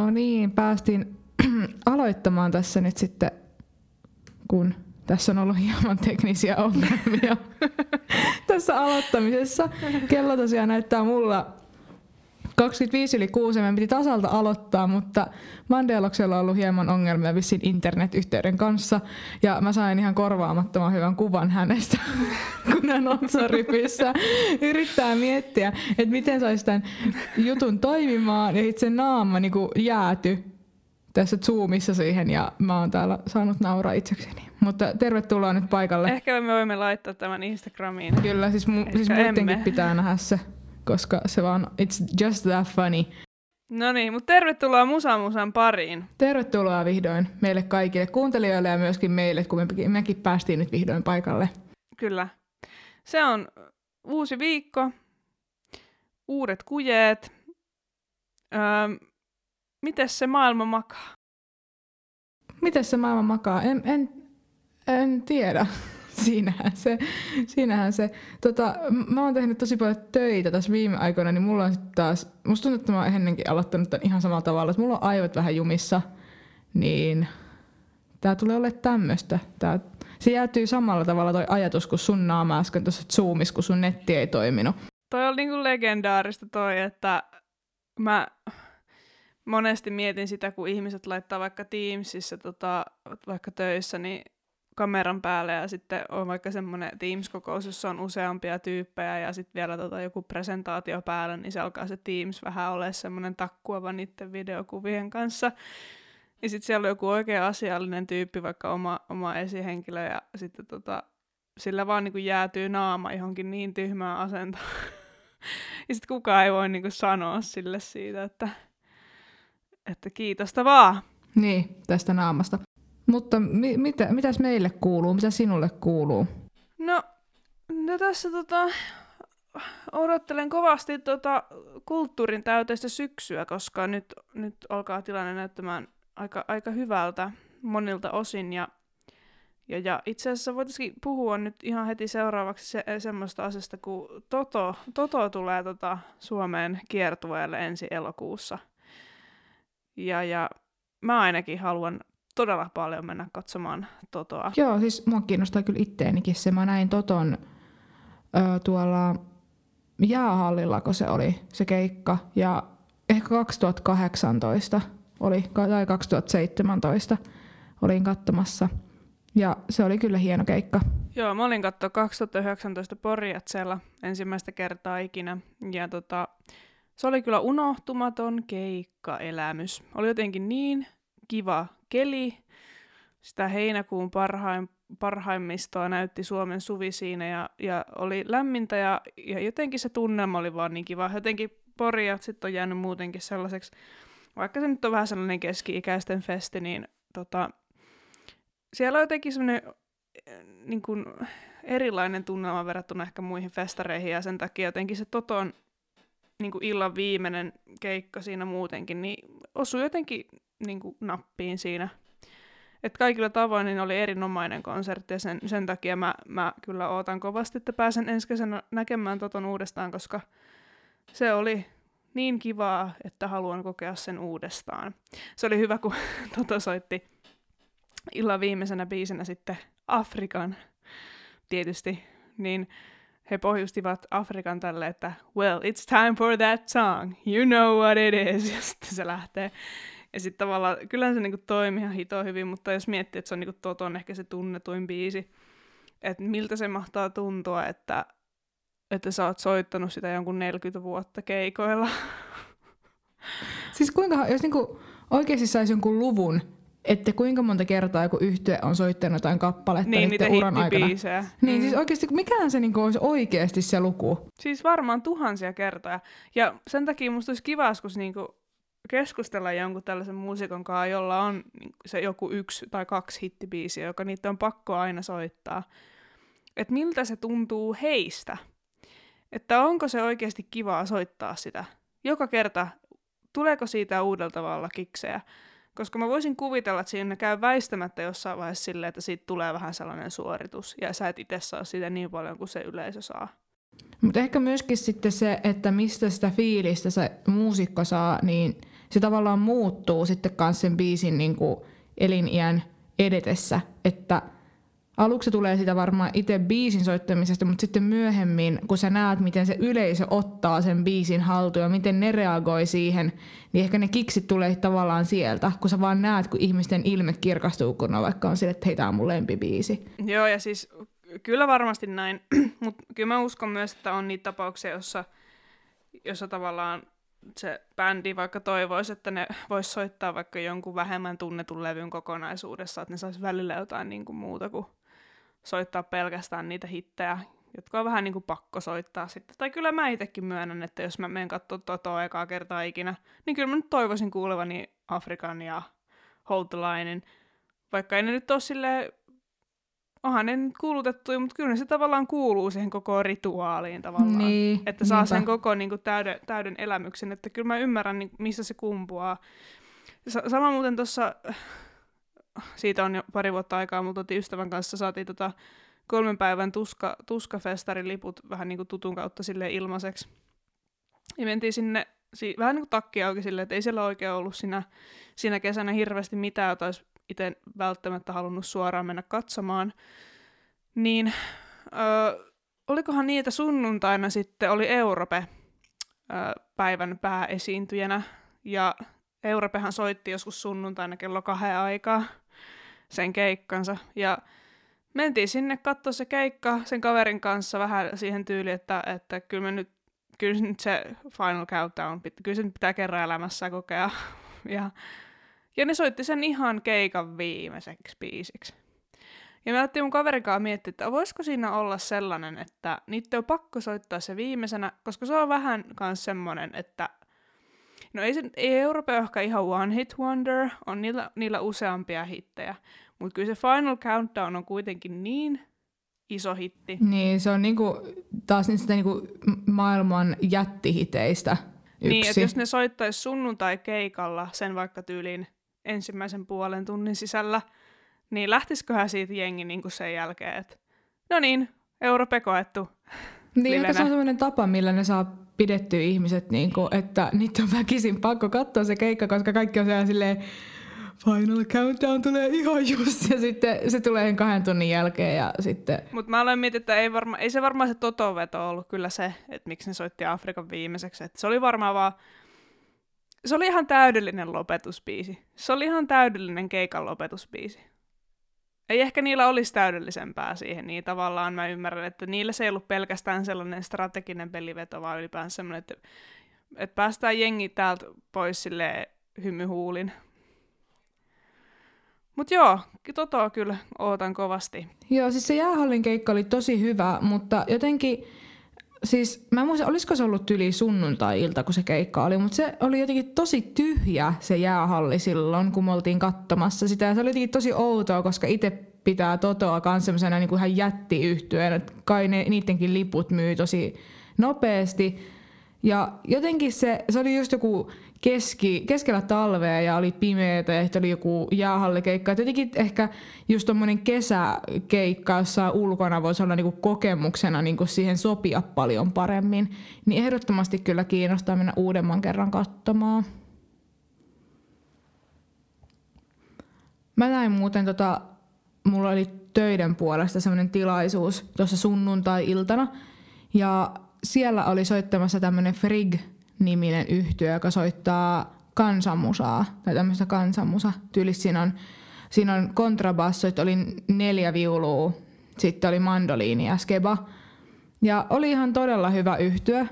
No niin, päästiin aloittamaan tässä nyt sitten, kun tässä on ollut hieman teknisiä ongelmia tässä aloittamisessa. Kello tosiaan näyttää mulla 25 yli 6 meidän piti tasalta aloittaa, mutta Mandeloksella on ollut hieman ongelmia vissiin internetyhteyden kanssa. Ja mä sain ihan korvaamattoman hyvän kuvan hänestä, kun hän on ripissä. Yrittää miettiä, että miten saisi tämän jutun toimimaan ja itse naama niin jääty tässä Zoomissa siihen ja mä oon täällä saanut nauraa itsekseni. Mutta tervetuloa nyt paikalle. Ehkä me voimme laittaa tämän Instagramiin. Kyllä, siis, mu- siis muidenkin pitää nähdä se koska se vaan, it's just that funny. No niin, mutta tervetuloa Musa Musan pariin. Tervetuloa vihdoin meille kaikille kuuntelijoille ja myöskin meille, kun me, mekin päästiin nyt vihdoin paikalle. Kyllä. Se on uusi viikko, uudet kujeet. Öö, miten se maailma makaa? Miten se maailma makaa? En, en, en tiedä. siinähän se. Siinähän se. Tota, mä oon tehnyt tosi paljon töitä tässä viime aikoina, niin mulla on sitten taas, musta tuntuu, että mä oon ennenkin aloittanut tämän ihan samalla tavalla, että mulla on aivot vähän jumissa, niin tää tulee olemaan tämmöistä. Tää, se jäätyy samalla tavalla toi ajatus kuin sun naama äsken tuossa Zoomissa, kun sun netti ei toiminut. Toi on niinku legendaarista toi, että mä monesti mietin sitä, kun ihmiset laittaa vaikka Teamsissa tota, vaikka töissä, niin kameran päälle ja sitten on vaikka semmoinen Teams-kokous, jossa on useampia tyyppejä ja sitten vielä tota joku presentaatio päällä, niin se alkaa se Teams vähän olla semmoinen takkuava niiden videokuvien kanssa. Ja sitten siellä on joku oikein asiallinen tyyppi, vaikka oma, oma esihenkilö, ja sitten tota, sillä vaan niin kuin jäätyy naama johonkin niin tyhmään asentoon. ja sitten kukaan ei voi niin kuin sanoa sille siitä, että, että kiitosta vaan. Niin, tästä naamasta. Mutta mi- mitä, mitäs meille kuuluu? Mitä sinulle kuuluu? No, no tässä tota, odottelen kovasti tota kulttuurin täyteistä syksyä, koska nyt, nyt alkaa tilanne näyttämään aika, aika hyvältä monilta osin. Ja, ja, ja itse asiassa voitaisiin puhua nyt ihan heti seuraavaksi se, semmoista asiasta, kun Toto, Toto tulee tota Suomeen kiertueelle ensi elokuussa. Ja, ja mä ainakin haluan todella paljon mennä katsomaan Totoa. Joo, siis mua kiinnostaa kyllä itteenikin se. Mä näin Toton ö, tuolla jäähallilla, kun se oli se keikka. Ja ehkä 2018 oli, tai 2017 olin katsomassa. Ja se oli kyllä hieno keikka. Joo, mä olin katsoa 2019 Porjatsella ensimmäistä kertaa ikinä. Ja tota, se oli kyllä unohtumaton keikkaelämys. Oli jotenkin niin kiva keli. Sitä heinäkuun parhaim, parhaimmistoa näytti Suomen suvi siinä ja, ja oli lämmintä ja, ja jotenkin se tunnelma oli vaan niin kiva. Jotenkin Porjat sitten on jäänyt muutenkin sellaiseksi, vaikka se nyt on vähän sellainen keski-ikäisten festi, niin tota, siellä on jotenkin semmoinen niin kuin, erilainen tunnelma verrattuna ehkä muihin festareihin ja sen takia jotenkin se Toton niin kuin illan viimeinen keikka siinä muutenkin, niin osui jotenkin niin kuin, nappiin siinä. Et kaikilla tavoin niin oli erinomainen konsertti ja sen, sen takia mä, mä kyllä ootan kovasti, että pääsen ensi kesänä näkemään Toton uudestaan, koska se oli niin kivaa, että haluan kokea sen uudestaan. Se oli hyvä, kun Toto soitti illan viimeisenä biisenä sitten Afrikan tietysti, niin he pohjustivat Afrikan tälle, että well, it's time for that song, you know what it is, ja sitten se lähtee. Ja sitten tavallaan, kyllähän se niinku toimi ihan hito hyvin, mutta jos miettii, että se on niinku Toton ehkä se tunnetuin biisi, että miltä se mahtaa tuntua, että, että sä oot soittanut sitä jonkun 40 vuotta keikoilla. Siis kuinka, jos niinku oikeasti saisi jonkun luvun, että kuinka monta kertaa joku yhtye on soittanut jotain kappaletta niin, niiden uran aikana. Niin, mm. siis oikeasti, mikähän se niinku olisi oikeasti se luku? Siis varmaan tuhansia kertoja. Ja sen takia musta olisi kiva joskus niinku keskustella jonkun tällaisen muusikon kanssa, jolla on niin se joku yksi tai kaksi hittibiisiä, joka niitä on pakko aina soittaa. Että miltä se tuntuu heistä. Että onko se oikeasti kivaa soittaa sitä. Joka kerta, tuleeko siitä uudella tavalla kiksejä. Koska mä voisin kuvitella, että siinä käy väistämättä jossain vaiheessa silleen, että siitä tulee vähän sellainen suoritus. Ja sä et itse saa siitä niin paljon kuin se yleisö saa. Mutta ehkä myöskin sitten se, että mistä sitä fiilistä se muusikko saa, niin se tavallaan muuttuu sitten kanssa sen biisin niin kuin eliniän edetessä, että aluksi tulee sitä varmaan itse biisin soittamisesta, mutta sitten myöhemmin, kun sä näet, miten se yleisö ottaa sen biisin haltuun ja miten ne reagoi siihen, niin ehkä ne kiksit tulee tavallaan sieltä, kun sä vaan näet, kun ihmisten ilme kirkastuu, kun on vaikka on sille, että hei, tää on mun lempibiisi. Joo, ja siis kyllä varmasti näin, mutta kyllä mä uskon myös, että on niitä tapauksia, jossa, jossa tavallaan se bändi vaikka toivoisi, että ne vois soittaa vaikka jonkun vähemmän tunnetun levyn kokonaisuudessa, että ne saisi välillä jotain niin kuin muuta kuin soittaa pelkästään niitä hittejä, jotka on vähän niin kuin pakko soittaa sitten. Tai kyllä mä itsekin myönnän, että jos mä menen katsoa Totoa ekaa kertaa ikinä, niin kyllä mä nyt toivoisin kuulevani Afrikan ja Hold the Linein, vaikka ei ne nyt ole silleen onhan ne nyt kuulutettu, mutta kyllä se tavallaan kuuluu siihen koko rituaaliin tavallaan. Niin, että saa niinpä. sen koko niin kuin, täyden, täyden elämyksen, että kyllä mä ymmärrän, niin, mistä se kumpuaa. Sa- sama muuten tuossa, siitä on jo pari vuotta aikaa, mutta otin ystävän kanssa, saatiin tota kolmen päivän tuska, tuskafestarin liput vähän niin kuin tutun kautta sille ilmaiseksi. Ja mentiin sinne si- vähän niin kuin takki auki silleen, että ei siellä oikein ollut siinä, siinä kesänä hirveästi mitään, jota olisi itse välttämättä halunnut suoraan mennä katsomaan. Niin ö, olikohan niitä sunnuntaina sitten, oli Europe ö, päivän pääesiintyjänä, ja Europehan soitti joskus sunnuntaina kello kahden aikaa sen keikkansa, ja mentiin sinne katsoa se keikka sen kaverin kanssa vähän siihen tyyliin, että, että kyllä me nyt kyllä nyt se Final Countdown, kyllä se nyt pitää kerran elämässä kokea. Ja, ja ne soitti sen ihan keikan viimeiseksi biisiksi. Ja me alettiin mun kaverin kanssa miettiä, että voisiko siinä olla sellainen, että niitä on pakko soittaa se viimeisenä, koska se on vähän kans semmonen, että no ei, se, ei Euroopan ehkä ihan one hit wonder, on niillä, niillä useampia hittejä, mutta kyllä se Final Countdown on kuitenkin niin iso hitti. Niin, se on niinku, taas niistä niinku maailman jättihiteistä yksi. Niin, että jos ne soittaisi sunnuntai-keikalla sen vaikka tyyliin ensimmäisen puolen tunnin sisällä, niin lähtisiköhän siitä jengi niin kuin sen jälkeen, että no niin, Europe koettu. Niin, ehkä se on sellainen tapa, millä ne saa pidettyä ihmiset, niin kuin, että niitä on väkisin pakko katsoa se keikka, koska kaikki on siellä silleen, Final Countdown tulee ihan just, ja sitten se tulee kahden tunnin jälkeen, ja sitten... Mutta mä aloin miettiä, että ei, varma, ei se varmaan se Toto-veto ollut kyllä se, että miksi ne soitti Afrikan viimeiseksi. Et se oli varmaan vaan, se oli ihan täydellinen lopetusbiisi. Se oli ihan täydellinen keikan lopetusbiisi. Ei ehkä niillä olisi täydellisempää siihen, niin tavallaan mä ymmärrän, että niillä se ei ollut pelkästään sellainen strateginen peliveto, vaan ylipäänsä sellainen, että, että päästään jengi täältä pois sille hymyhuulin. Mutta joo, Totoa kyllä ootan kovasti. Joo, siis se jäähallin keikka oli tosi hyvä, mutta jotenkin, siis mä en muista, olisiko se ollut yli sunnuntai-ilta, kun se keikka oli, mutta se oli jotenkin tosi tyhjä se jäähalli silloin, kun me oltiin katsomassa sitä. Ja se oli jotenkin tosi outoa, koska itse pitää Totoa kanssa semmoisena niin kuin jättiyhtyeen, että kai ne, niidenkin liput myy tosi nopeasti. Ja jotenkin se, se oli just joku keski, keskellä talvea ja oli pimeätä ja oli joku jäähallikeikka. Jotenkin ehkä just tommonen kesäkeikka jossa ulkona voisi olla niinku kokemuksena niinku siihen sopia paljon paremmin. Niin ehdottomasti kyllä kiinnostaa mennä uudemman kerran katsomaan. Mä näin muuten tota, mulla oli töiden puolesta semmoinen tilaisuus tuossa sunnuntai-iltana. Ja siellä oli soittamassa tämmöinen Frig-niminen yhtiö, joka soittaa kansanmusaa, tai tämmöistä kansanmusa tyylistä. Siinä on, siinä on kontrabassoit, oli neljä viulua, sitten oli mandoliini ja skeba. Ja oli ihan todella hyvä yhtyö.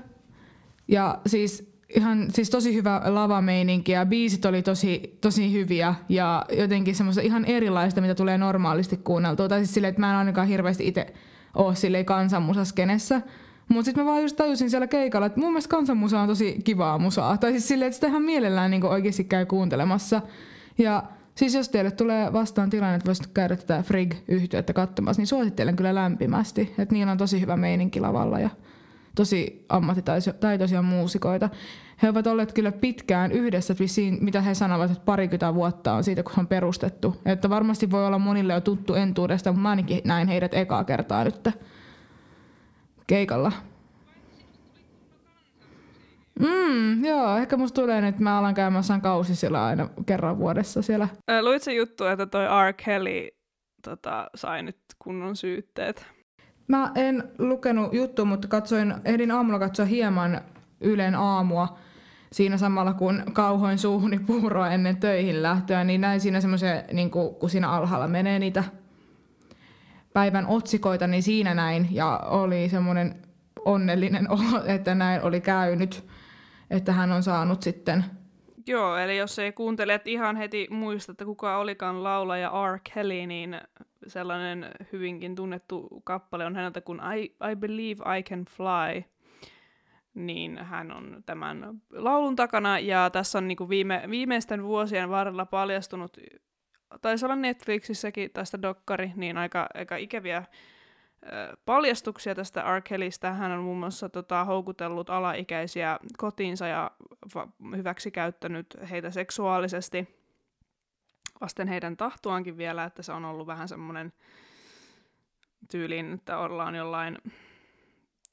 Ja siis ihan siis tosi hyvä lavameininki ja biisit oli tosi, tosi hyviä ja jotenkin semmoista ihan erilaista, mitä tulee normaalisti kuunneltua. Tai siis silleen, että mä en ainakaan hirveästi itse ole silleen kansanmusaskenessä. Mutta sitten mä vaan just tajusin siellä keikalla, että mun mielestä kansanmusa on tosi kivaa musaa. Tai siis silleen, että sitä ihan mielellään niin oikeasti käy kuuntelemassa. Ja siis jos teille tulee vastaan tilanne, että voisit käydä tätä Frig-yhtiötä katsomassa, niin suosittelen kyllä lämpimästi. Että niillä on tosi hyvä meininki lavalla ja tosi ammattitaitoisia muusikoita. He ovat olleet kyllä pitkään yhdessä, että mitä he sanovat, että parikymmentä vuotta on siitä, kun on perustettu. Että varmasti voi olla monille jo tuttu entuudesta, mutta mä ainakin näin heidät ekaa kertaa nyt keikalla. Mm, joo, ehkä musta tulee nyt, että mä alan käymässä kausisilla aina kerran vuodessa siellä. Luit se juttu, että toi R. Kelly tota, sai nyt kunnon syytteet? Mä en lukenut juttu, mutta katsoin, ehdin aamulla katsoa hieman Ylen aamua siinä samalla kun kauhoin suuhuni puuroa ennen töihin lähtöä, niin näin siinä semmoisen, niin kun siinä alhaalla menee niitä päivän otsikoita, niin siinä näin. Ja oli semmoinen onnellinen olo, että näin oli käynyt, että hän on saanut sitten Joo, eli jos ei kuuntele, ihan heti muista, että kuka olikaan laulaja R. Kelly, niin sellainen hyvinkin tunnettu kappale on häneltä kuin I, I Believe I Can Fly. Niin hän on tämän laulun takana ja tässä on niinku viime, viimeisten vuosien varrella paljastunut, taisi olla Netflixissäkin tästä dokkari, niin aika, aika ikäviä paljastuksia tästä R. Kellystä. Hän on muun muassa tota, houkutellut alaikäisiä kotiinsa ja va- hyväksi käyttänyt heitä seksuaalisesti vasten heidän tahtoankin vielä, että se on ollut vähän semmoinen tyyliin, että ollaan jollain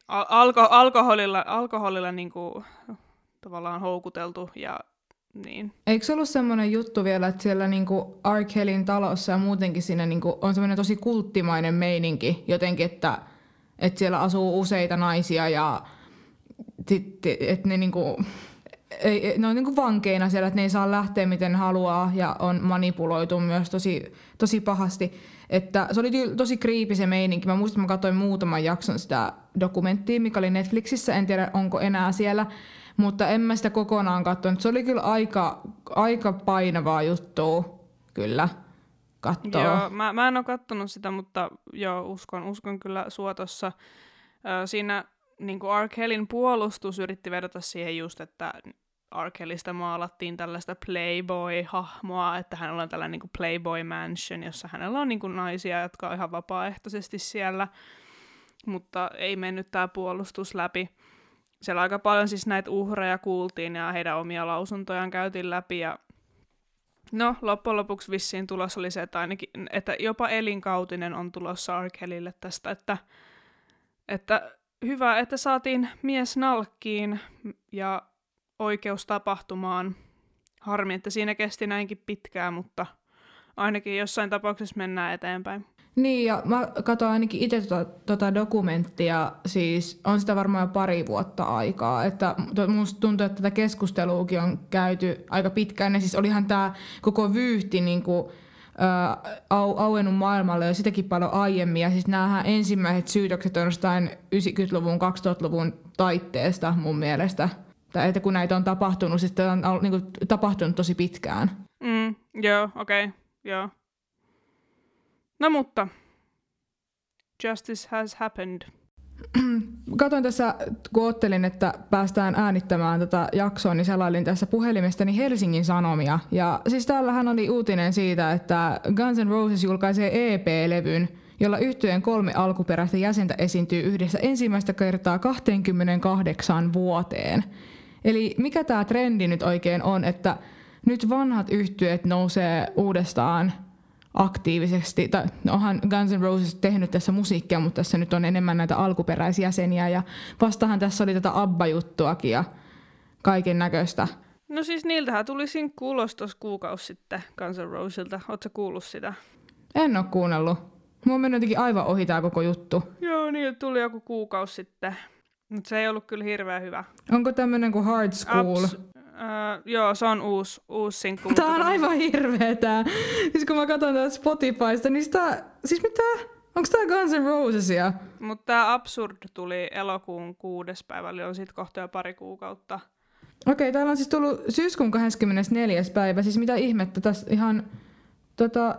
alko- alkoholilla, alkoholilla niin kuin, tavallaan houkuteltu ja niin. Eikö se ollut semmoinen juttu vielä, että siellä niinku R. Kellyn talossa ja muutenkin siinä niinku on semmoinen tosi kulttimainen meininki jotenkin, että, että siellä asuu useita naisia ja että ne niinku, ei, ne on niinku vankeina siellä, että ne ei saa lähteä miten haluaa ja on manipuloitu myös tosi, tosi pahasti. Että se oli tosi kriipi se meininki. Mä muistan, että mä katsoin muutaman jakson sitä dokumenttia, mikä oli Netflixissä. En tiedä, onko enää siellä. Mutta en mä sitä kokonaan katsonut. Se oli kyllä aika, aika painavaa juttua, kyllä, katsoa. Joo, mä, mä en ole kattonut sitä, mutta joo, uskon, uskon kyllä sua tossa. siinä niin. Kellyn puolustus yritti vedota siihen just, että R. Kellystä maalattiin tällaista Playboy-hahmoa, että hänellä on tällainen niin Playboy Mansion, jossa hänellä on niin kuin naisia, jotka on ihan vapaaehtoisesti siellä, mutta ei mennyt tämä puolustus läpi siellä aika paljon siis näitä uhreja kuultiin ja heidän omia lausuntojaan käytiin läpi ja No, loppujen lopuksi vissiin tulos oli se, että, ainakin, että jopa elinkautinen on tulossa Arkelille tästä, että, että hyvä, että saatiin mies nalkkiin ja oikeus tapahtumaan. Harmi, että siinä kesti näinkin pitkään, mutta ainakin jossain tapauksessa mennään eteenpäin. Niin, ja mä katsoin ainakin itse tota, tota dokumenttia, siis on sitä varmaan jo pari vuotta aikaa, että musta tuntuu, että tätä keskusteluukin on käyty aika pitkään, ja siis olihan tämä koko vyyhti niin kuin, äh, au, auennut maailmalle jo sitäkin paljon aiemmin, ja siis nämä ensimmäiset syytökset on jostain 90-luvun, 2000-luvun taitteesta mun mielestä, tai että kun näitä on tapahtunut, siis on niin kuin, tapahtunut tosi pitkään. Mm, joo, okei, okay, joo. No mutta, justice has happened. Katoin tässä, kun ottelin, että päästään äänittämään tätä jaksoa, niin selailin tässä puhelimestani Helsingin Sanomia. Ja siis täällähän oli uutinen siitä, että Guns N' Roses julkaisee EP-levyn, jolla yhtyeen kolme alkuperäistä jäsentä esiintyy yhdessä ensimmäistä kertaa 28 vuoteen. Eli mikä tämä trendi nyt oikein on, että nyt vanhat yhtyeet nousee uudestaan aktiivisesti, tai no onhan Guns N' Roses tehnyt tässä musiikkia, mutta tässä nyt on enemmän näitä alkuperäisjäseniä ja vastahan tässä oli tätä ABBA-juttuakin ja kaiken näköistä. No siis niiltähän tuli sinkku ulos tuossa kuukausi sitten Guns N' Rosesilta. Oletko kuullut sitä? En ole kuunnellut. Mulla on mennyt jotenkin aivan ohi tämä koko juttu. Joo, niiltä tuli joku kuukausi sitten. Mutta se ei ollut kyllä hirveän hyvä. Onko tämmöinen kuin Hard School? Abs- Uh, joo, se on uusi, uusi sinkku. Tää on aivan hirveä tää. Siis kun mä katson tätä Spotifysta, niin sitä, siis mitä? Onko tää Guns N' Rosesia? Mutta tää Absurd tuli elokuun kuudes päivä, eli on sit kohta jo pari kuukautta. Okei, okay, täällä on siis tullut syyskuun 24. päivä, siis mitä ihmettä, tässä ihan tota,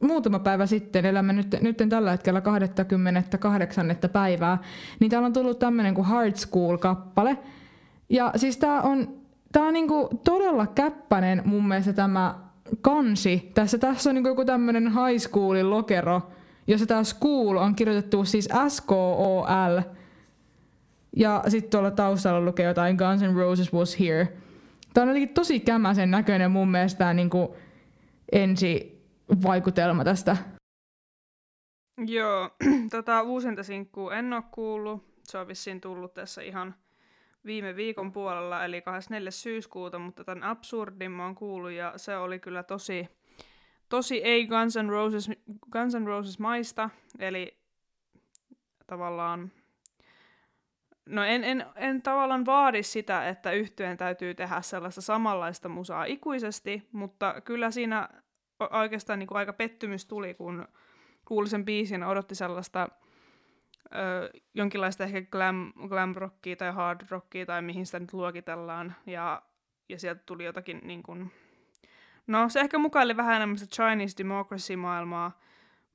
muutama päivä sitten, elämme nyt, nyt tällä hetkellä 28. päivää, niin täällä on tullut tämmönen kuin Hard School-kappale. Ja siis tää on Tämä on niinku todella käppäinen mun mielestä tämä kansi. Tässä, tässä on niinku joku tämmöinen high schoolin lokero, jossa tämä school on kirjoitettu siis S-K-O-L. Ja sitten tuolla taustalla lukee jotain Guns N' Roses was here. Tämä on jotenkin tosi kämäsen näköinen mun mielestä tämä niinku ensi vaikutelma tästä. Joo, tota uusinta sinkkuu en ole kuullut. Se on vissiin tullut tässä ihan viime viikon puolella, eli 24. syyskuuta, mutta tämän Absurdin mä oon kuullut, ja se oli kyllä tosi, tosi ei Guns N' Roses, Guns N' Roses maista, eli tavallaan No en, en, en tavallaan vaadi sitä, että yhtyeen täytyy tehdä sellaista samanlaista musaa ikuisesti, mutta kyllä siinä oikeastaan niin kuin aika pettymys tuli, kun kuuli sen biisin odotti sellaista ö, jonkinlaista ehkä glam, glam rockia tai hard rockia tai mihin sitä nyt luokitellaan. Ja, ja sieltä tuli jotakin niin kuin, no se ehkä mukaili vähän enemmän sitä Chinese democracy-maailmaa,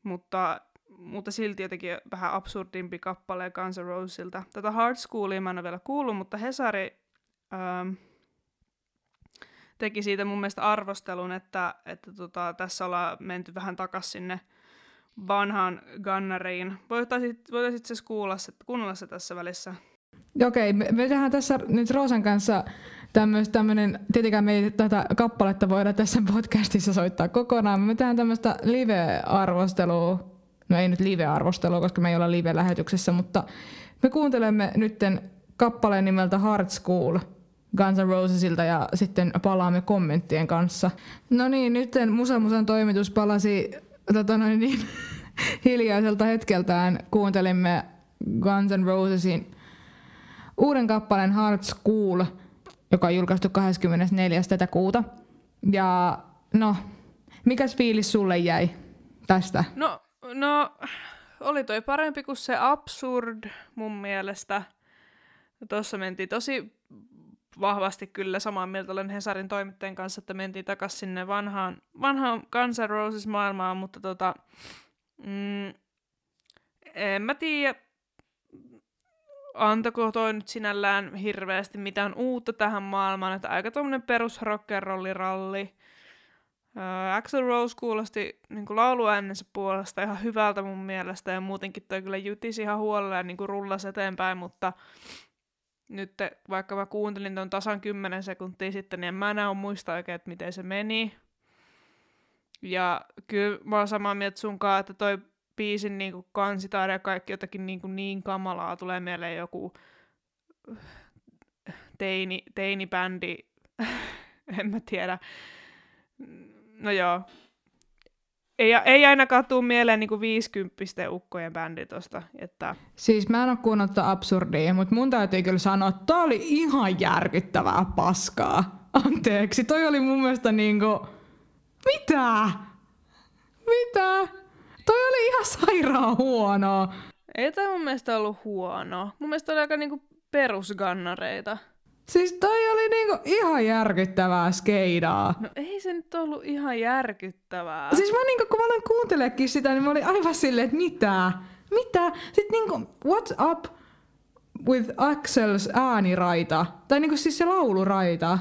mutta, mutta silti jotenkin vähän absurdimpi kappale Guns N' Rosesilta. Tätä Hard Schoolia mä en ole vielä kuullut, mutta Hesari ö, teki siitä mun mielestä arvostelun, että, että tota, tässä ollaan menty vähän takas sinne vanhaan Gunnariin. Voitaisit, siis kuulla se, kuunnella se tässä välissä. Okei, me, me tehdään tässä nyt Roosan kanssa tämmöinen, tietenkään me ei tätä kappaletta voida tässä podcastissa soittaa kokonaan, me tehdään tämmöistä live-arvostelua, no ei nyt live-arvostelua, koska me ei olla live-lähetyksessä, mutta me kuuntelemme nytten kappaleen nimeltä Hard School Guns N' Rosesilta ja sitten palaamme kommenttien kanssa. No niin, nyt Musa Musan toimitus palasi tota noin niin, hiljaiselta hetkeltään kuuntelimme Guns N' Rosesin uuden kappaleen Hard School, joka on julkaistu 24. tätä kuuta. Ja no, mikäs fiilis sulle jäi tästä? No, no oli toi parempi kuin se Absurd mun mielestä. Tuossa mentiin tosi vahvasti kyllä samaa mieltä olen Hesarin toimittajan kanssa, että mentiin takaisin sinne vanhaan, vanhaan Guns N' Roses maailmaan, mutta tota, mm, en mä tiedä, antako toi nyt sinällään hirveästi mitään uutta tähän maailmaan, että aika tuommoinen perus ralli. Uh, Axel Rose kuulosti niin lauluäänensä puolesta ihan hyvältä mun mielestä ja muutenkin toi kyllä jutisi ihan huolella ja niin rullasi eteenpäin, mutta nyt vaikka mä kuuntelin ton tasan 10 sekuntia sitten, niin en mä enää muista oikein, että miten se meni. Ja kyllä mä oon samaa mieltä sunkaan, että toi biisin niinku kansitaide ja kaikki jotakin niinku niin kamalaa tulee mieleen joku teini, teinibändi, en mä tiedä. No joo, ei, ei ainakaan tuu mieleen niinku 50 ukkojen bändi tosta. Että... Siis mä en oo kuunnellut absurdia, mutta mun täytyy kyllä sanoa, että tää oli ihan järkyttävää paskaa. Anteeksi, toi oli mun mielestä niinku... Mitä? Mitä? Toi oli ihan sairaan huonoa. Ei toi mun mielestä ollut huono. Mun mielestä oli aika niinku perusgannareita. Siis toi oli niinku ihan järkyttävää skeidaa. No ei se nyt ollut ihan järkyttävää. Siis mä niinku, kun mä aloin kuunteleekin sitä, niin mä olin aivan silleen, että mitä? Mitä? Sitten niinku, what's up with Axel's ääniraita? Tai niinku siis se lauluraita.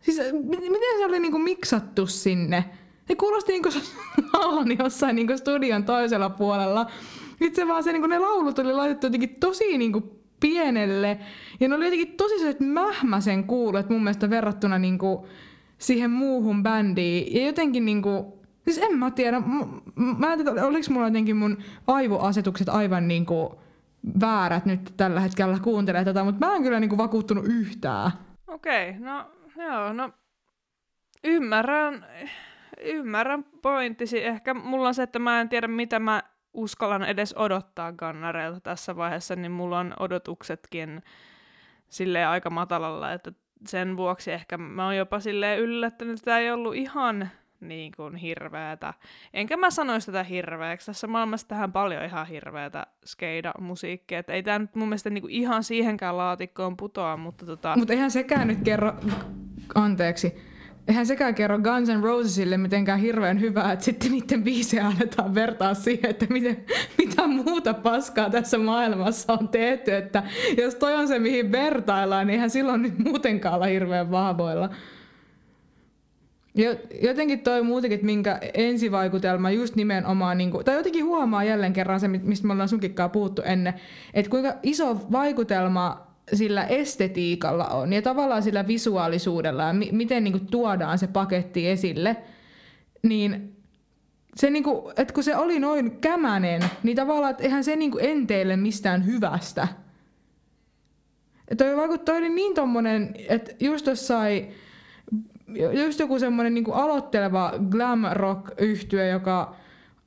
Siis miten se oli niinku miksattu sinne? Se kuulosti niinku laulan jossain niinku studion toisella puolella. Sitten vaan se, niinku, ne laulut oli laitettu jotenkin tosi niinku pienelle. Ja ne oli jotenkin tosi sellaiset mähmäsen kuulet mun mielestä verrattuna niinku siihen muuhun bändiin. Ja jotenkin niinku, siis en mä tiedä, mä en tiedä, oliko mulla jotenkin mun aivoasetukset aivan niinku väärät nyt tällä hetkellä kuuntelee tätä, mutta mä en kyllä niinku vakuuttunut yhtään. Okei, okay, no joo, no ymmärrän, ymmärrän pointtisi. Ehkä mulla on se, että mä en tiedä mitä mä uskallan edes odottaa gannareilta tässä vaiheessa, niin mulla on odotuksetkin sille aika matalalla, että sen vuoksi ehkä mä oon jopa silleen yllättänyt, että tämä ei ollut ihan niin kuin hirveätä. Enkä mä sanoisi tätä hirveäksi. Tässä maailmassa tähän paljon ihan hirveätä skeida-musiikkia. Että ei tämä nyt mun mielestä niin kuin ihan siihenkään laatikkoon putoa, mutta tota... Mutta eihän sekään nyt kerro... Anteeksi eihän sekään kerro Guns N' Rosesille mitenkään hirveän hyvää, että sitten niiden biisejä aletaan vertaa siihen, että miten, mitä muuta paskaa tässä maailmassa on tehty. Että jos toi on se, mihin vertaillaan, niin eihän silloin nyt muutenkaan olla hirveän vahvoilla. Jotenkin toi muutenkin, että minkä ensivaikutelma just nimenomaan, niin kuin, tai jotenkin huomaa jälleen kerran se, mistä me ollaan sunkikkaa puhuttu ennen, että kuinka iso vaikutelma sillä estetiikalla on ja tavallaan sillä visuaalisuudella ja mi- miten niin kuin, tuodaan se paketti esille, niin se niin kuin, että kun se oli noin kämänen, niin tavallaan, että eihän se niin kuin enteille mistään hyvästä. toi, vaikut, toi oli niin tommonen, että just jossain, just joku semmonen niinku aloitteleva glam rock yhtye, joka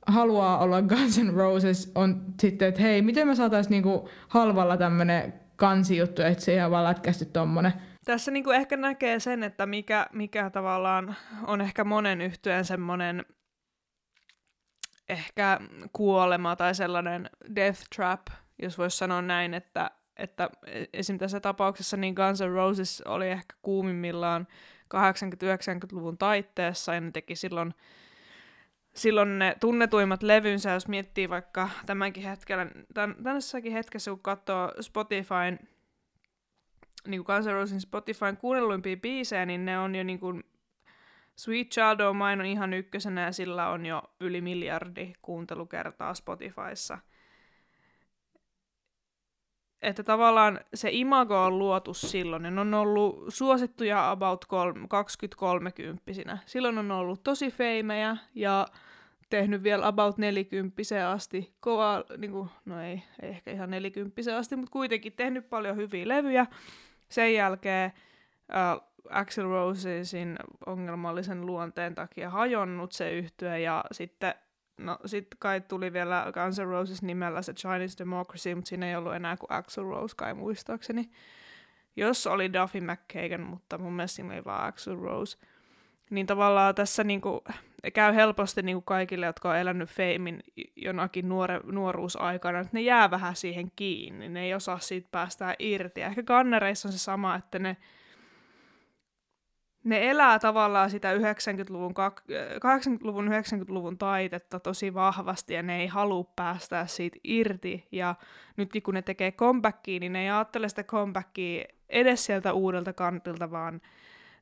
haluaa olla Guns N' Roses, on sitten, että hei, miten me saatais niinku halvalla tämmönen kansijuttu, että se ihan vaan lätkästy tommonen. Tässä niinku ehkä näkee sen, että mikä, mikä tavallaan on ehkä monen yhtyeen semmoinen ehkä kuolema tai sellainen death trap, jos voisi sanoa näin, että, että esim. tässä tapauksessa niin Guns N' Roses oli ehkä kuumimmillaan 80-90-luvun taitteessa ja ne teki silloin, silloin ne tunnetuimmat levynsä, jos miettii vaikka tämänkin hetkellä, tämän, tässäkin hetkessä kun katsoo Spotifyn niin kuin Guns N' Rosesin Spotifyn kuunnelluimpia biisejä, niin ne on jo niin kuin Sweet Child Mine on ihan ykkösenä ja sillä on jo yli miljardi kuuntelukertaa Spotifyssa. Että tavallaan se imago on luotu silloin. Ne on ollut suosittuja about 20-30 Silloin on ollut tosi feimejä ja tehnyt vielä about 40 asti. Kova, niin kuin, no ei, ei ehkä ihan 40 asti, mutta kuitenkin tehnyt paljon hyviä levyjä. Sen jälkeen äh, Axel Rosesin ongelmallisen luonteen takia hajonnut se yhtye ja sitten No sit kai tuli vielä Guns N' Roses nimellä se Chinese Democracy, mutta siinä ei ollut enää kuin Axel Rose kai muistaakseni. Jos oli Duffy McKagan, mutta mun mielestä siinä oli vaan Axel Rose. Niin tavallaan tässä niinku, käy helposti niinku kaikille, jotka on elänyt feimin jonakin nuore, nuoruusaikana, että ne jää vähän siihen kiinni, ne ei osaa siitä päästää irti. Ehkä kannereissa on se sama, että ne ne elää tavallaan sitä 90-luvun, 80-luvun, 90-luvun taitetta tosi vahvasti ja ne ei halua päästää siitä irti. Ja nytkin kun ne tekee comebackia, niin ne ei ajattele sitä comebackia edes sieltä uudelta kantilta, vaan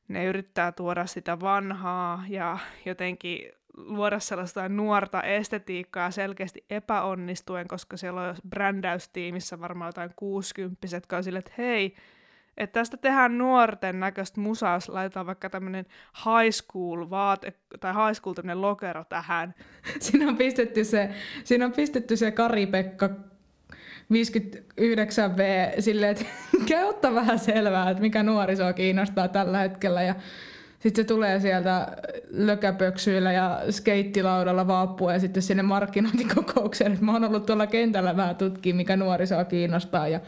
ne yrittää tuoda sitä vanhaa ja jotenkin luoda sellaista nuorta estetiikkaa selkeästi epäonnistuen, koska siellä on brändäystiimissä varmaan jotain 60 jotka on sille, että hei, että tästä tehdään nuorten näköistä musaa, jos laitetaan vaikka tämmöinen high school vaate, tai high school tämmöinen lokero tähän. Siinä on pistetty se, siinä on pistetty se Kari-Pekka 59V silleen, että käy ottaa vähän selvää, että mikä nuorisoa kiinnostaa tällä hetkellä. Ja sitten se tulee sieltä lökäpöksyillä ja skeittilaudalla vaappua ja sitten sinne markkinointikokoukseen. Mä oon ollut tuolla kentällä vähän tutkimaan, mikä nuorisoa kiinnostaa ja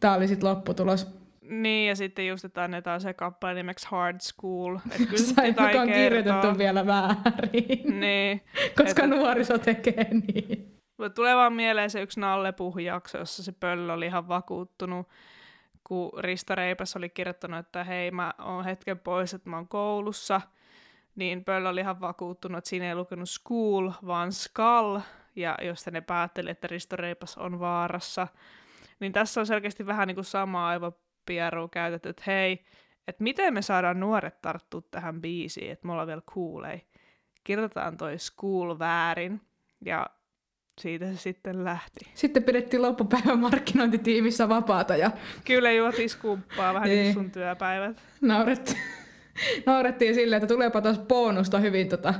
tää oli sitten lopputulos. Niin, ja sitten just, että annetaan se kappale nimeksi Hard School. Et kyllä Sai, joka on kirjoitettu vielä väärin. Niin. Koska et, nuoriso tekee niin. Tulee vaan mieleen se yksi Nalle-puhujakso, jossa se pöllö oli ihan vakuuttunut, kun Rista Reipäs oli kirjoittanut, että hei, mä oon hetken pois, että mä oon koulussa. Niin pöllö oli ihan vakuuttunut, että siinä ei lukenut school, vaan skull. Ja josta ne päätteli, että Risto Reipäs on vaarassa. Niin tässä on selkeästi vähän niin kuin sama aivan pieru käytetty, että hei, että miten me saadaan nuoret tarttua tähän biisiin, että me ollaan vielä kuulei. Kirjoitetaan toi school väärin, ja siitä se sitten lähti. Sitten pidettiin loppupäivän markkinointitiimissä vapaata. Ja... Kyllä juotiin skumppaa vähän niin sun työpäivät. Naurettiin, naurettiin silleen, että tuleepa taas bonusta hyvin tota,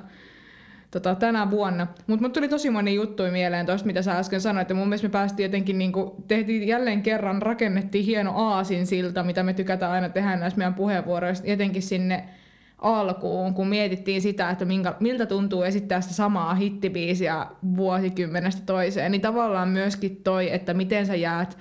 tota, tänä vuonna. Mutta mut tuli tosi moni juttu mieleen tuosta, mitä sä äsken sanoit. Ja mun mielestä me päästiin jotenkin, niinku, tehtiin jälleen kerran, rakennettiin hieno aasin silta, mitä me tykätään aina tehdä näissä meidän puheenvuoroissa, jotenkin sinne alkuun, kun mietittiin sitä, että minkä, miltä tuntuu esittää sitä samaa hittibiisiä vuosikymmenestä toiseen, niin tavallaan myöskin toi, että miten sä jäät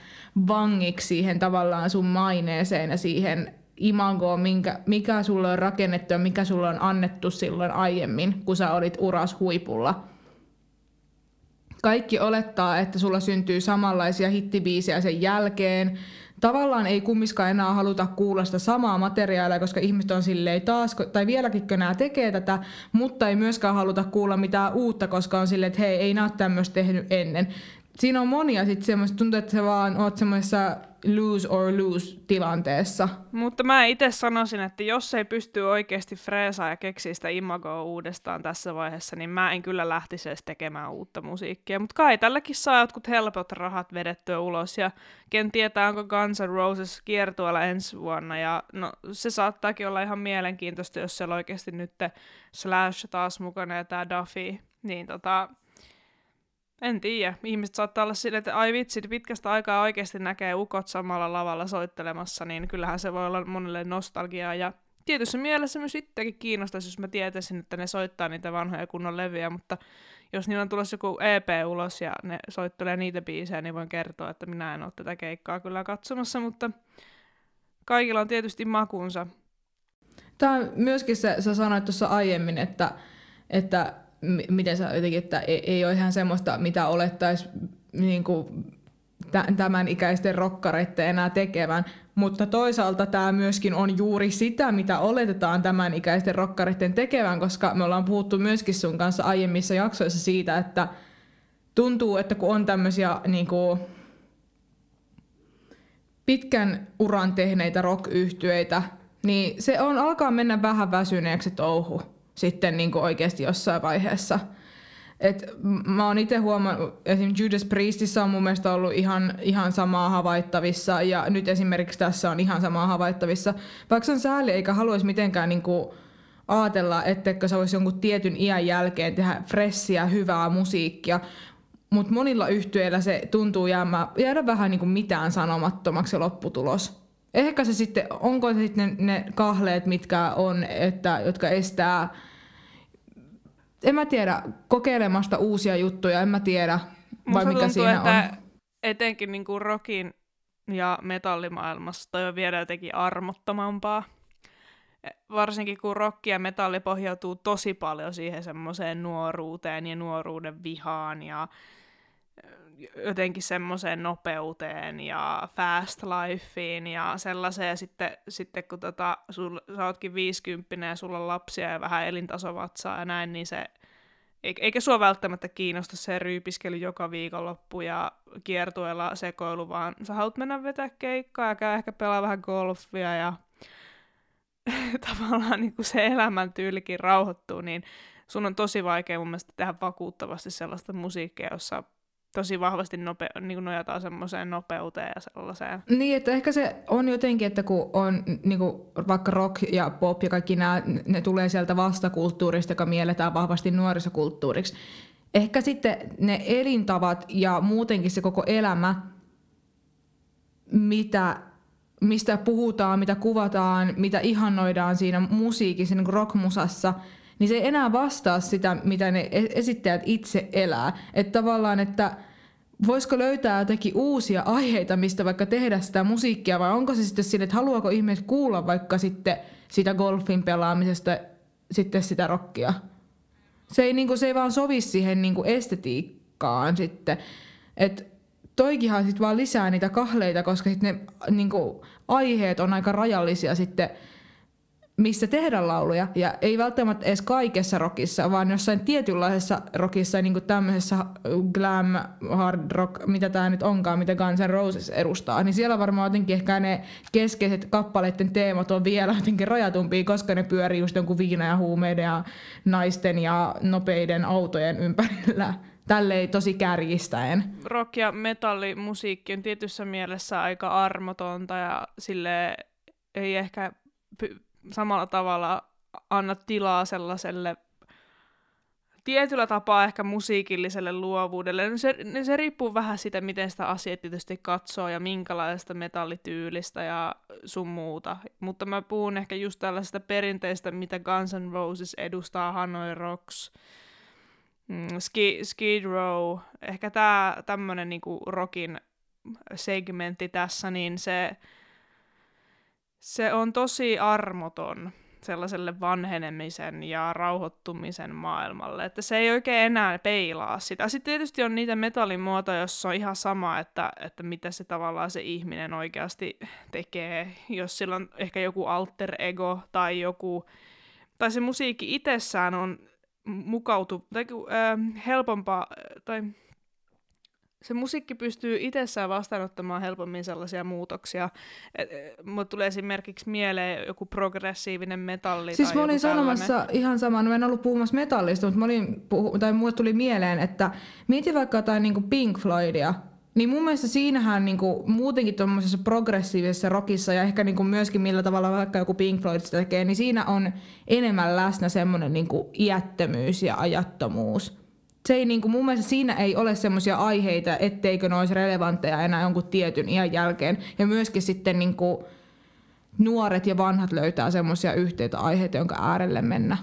vangiksi siihen tavallaan sun maineeseen ja siihen imagoa, minkä, mikä sulle on rakennettu ja mikä sulle on annettu silloin aiemmin, kun sä olit uras huipulla. Kaikki olettaa, että sulla syntyy samanlaisia hittibiisejä sen jälkeen. Tavallaan ei kummiskaan enää haluta kuulla sitä samaa materiaalia, koska ihmiset on silleen taas, tai vieläkin nämä tekee tätä, mutta ei myöskään haluta kuulla mitään uutta, koska on silleen, että hei, ei nämä ole tämmöistä tehnyt ennen siinä on monia sitten semmoista, tuntuu, että sä vaan oot semmoisessa lose or lose tilanteessa. Mutta mä itse sanoisin, että jos ei pysty oikeasti freesaa ja keksiä sitä imagoa uudestaan tässä vaiheessa, niin mä en kyllä lähtisi edes tekemään uutta musiikkia. Mutta kai tälläkin saa jotkut helpot rahat vedettyä ulos ja ken tietää, onko Guns N' Roses kiertueella ensi vuonna. Ja no se saattaakin olla ihan mielenkiintoista, jos siellä oikeasti nyt Slash taas mukana ja tää Duffy. Niin tota, En tiedä. Ihmiset saattaa olla silleen, että ai vitsi, pitkästä aikaa oikeasti näkee ukot samalla lavalla soittelemassa, niin kyllähän se voi olla monelle nostalgiaa. Ja tietyssä mielessä myös itsekin kiinnostaisi, jos mä tietäisin, että ne soittaa niitä vanhoja kunnon levyjä, mutta jos niillä on tulossa joku EP ulos ja ne soittelee niitä biisejä, niin voin kertoa, että minä en ole tätä keikkaa kyllä katsomassa, mutta kaikilla on tietysti makunsa. Tämä on myöskin se, sä sanoit tuossa aiemmin, että, että miten sä jotenkin, että ei, ei ole ihan semmoista, mitä olettaisi niin kuin, tämän ikäisten rokkareiden enää tekevän, mutta toisaalta tämä myöskin on juuri sitä, mitä oletetaan tämän ikäisten rokkareiden tekevän, koska me ollaan puhuttu myöskin sun kanssa aiemmissa jaksoissa siitä, että tuntuu, että kun on tämmöisiä niin kuin, pitkän uran tehneitä rock niin se on alkaa mennä vähän väsyneeksi touhu sitten niin kuin oikeasti jossain vaiheessa. Et mä oon itse huomannut, esimerkiksi Judas Priestissä on mun mielestä ollut ihan, ihan samaa havaittavissa, ja nyt esimerkiksi tässä on ihan samaa havaittavissa. Vaikka se on sääli, eikä haluaisi mitenkään niin kuin ajatella, etteikö se olisi jonkun tietyn iän jälkeen tehdä fressiä, hyvää musiikkia, mutta monilla yhtyeillä se tuntuu jäämä, jäädä vähän niin kuin mitään sanomattomaksi se lopputulos. Ehkä se sitten, onko se sitten ne kahleet, mitkä on, että, jotka estää, en mä tiedä, kokeilemasta uusia juttuja, en mä tiedä, vai mikä tuntuu, siinä että on. etenkin niin kuin rockin ja metallimaailmassa toi on vielä jotenkin armottomampaa. Varsinkin kun rock ja metalli pohjautuu tosi paljon siihen semmoiseen nuoruuteen ja nuoruuden vihaan ja jotenkin semmoiseen nopeuteen ja fast lifeen ja sellaiseen. Ja sitten, sitten kun tota, sul, sä ootkin 50 ja sulla on lapsia ja vähän elintasovatsaa ja näin, niin se eikä sua välttämättä kiinnosta se ryypiskely joka viikonloppu ja kiertueella sekoilu, vaan sä haluat mennä vetää keikkaa ja käy ehkä pelaa vähän golfia ja tavallaan niin se elämäntyylikin rauhoittuu, niin sun on tosi vaikea mun mielestä tehdä vakuuttavasti sellaista musiikkia, jossa tosi vahvasti nope, niin nojataan semmoiseen nopeuteen ja sellaiseen. Niin, että ehkä se on jotenkin, että kun on niin kuin vaikka rock ja pop ja kaikki nämä, ne tulee sieltä vastakulttuurista, joka mielletään vahvasti nuorisokulttuuriksi. Ehkä sitten ne elintavat ja muutenkin se koko elämä, mitä, mistä puhutaan, mitä kuvataan, mitä ihannoidaan siinä musiikissa, niin rockmusassa – niin se ei enää vastaa sitä, mitä ne e- esittäjät itse elää. Että tavallaan, että voisiko löytää jotakin uusia aiheita, mistä vaikka tehdä sitä musiikkia, vai onko se sitten sille, että haluaako ihmiset kuulla vaikka sitten sitä golfin pelaamisesta sitten sitä rockia. Se ei, niinku, se ei vaan sovi siihen niinku estetiikkaan sitten. Et toikinhan sitten vaan lisää niitä kahleita, koska sit ne niinku, aiheet on aika rajallisia sitten missä tehdä lauluja. Ja ei välttämättä edes kaikessa rockissa, vaan jossain tietynlaisessa rockissa, niin kuin tämmöisessä glam, hard rock, mitä tämä nyt onkaan, mitä Guns N' Roses edustaa. Niin siellä varmaan jotenkin ehkä ne keskeiset kappaleiden teemat on vielä jotenkin rajatumpia, koska ne pyörii just jonkun viina ja huumeiden ja naisten ja nopeiden autojen ympärillä tälleen tosi kärjistäen. Rock- ja metallimusiikki on tietyssä mielessä aika armotonta ja sille ei ehkä samalla tavalla anna tilaa sellaiselle tietyllä tapaa ehkä musiikilliselle luovuudelle. No se, no se riippuu vähän siitä, miten sitä asiaa tietysti katsoo ja minkälaista metallityylistä ja sun muuta. Mutta mä puhun ehkä just tällaisesta perinteistä, mitä Guns N' Roses edustaa, Hanoi Rocks, mm, Ski, Skid Row, ehkä tää tämmönen niinku rockin segmentti tässä, niin se se on tosi armoton sellaiselle vanhenemisen ja rauhoittumisen maailmalle, että se ei oikein enää peilaa sitä. Sitten tietysti on niitä metallimuotoja, jossa on ihan sama, että, että mitä se tavallaan se ihminen oikeasti tekee, jos sillä on ehkä joku alter ego tai joku, tai se musiikki itsessään on mukautu, tai äh, helpompaa, tai se musiikki pystyy itsessään vastaanottamaan helpommin sellaisia muutoksia. Mutta tulee esimerkiksi mieleen joku progressiivinen metalli Siis tai mä olin sanomassa tällainen. ihan saman, mä en ollut puhumassa metallista, mutta mä olin puhu, tai mulle tuli mieleen, että mieti vaikka jotain niin kuin Pink Floydia, niin mun mielestä siinähän niinku, muutenkin tuommoisessa progressiivisessa rockissa ja ehkä niinku myöskin millä tavalla vaikka joku Pink Floyd sitä tekee, niin siinä on enemmän läsnä semmoinen niinku iättömyys ja ajattomuus se ei niinku, mun mielestä siinä ei ole semmoisia aiheita, etteikö ne olisi relevantteja enää jonkun tietyn iän jälkeen. Ja myöskin sitten niinku, nuoret ja vanhat löytää semmoisia yhteitä aiheita, jonka äärelle mennä.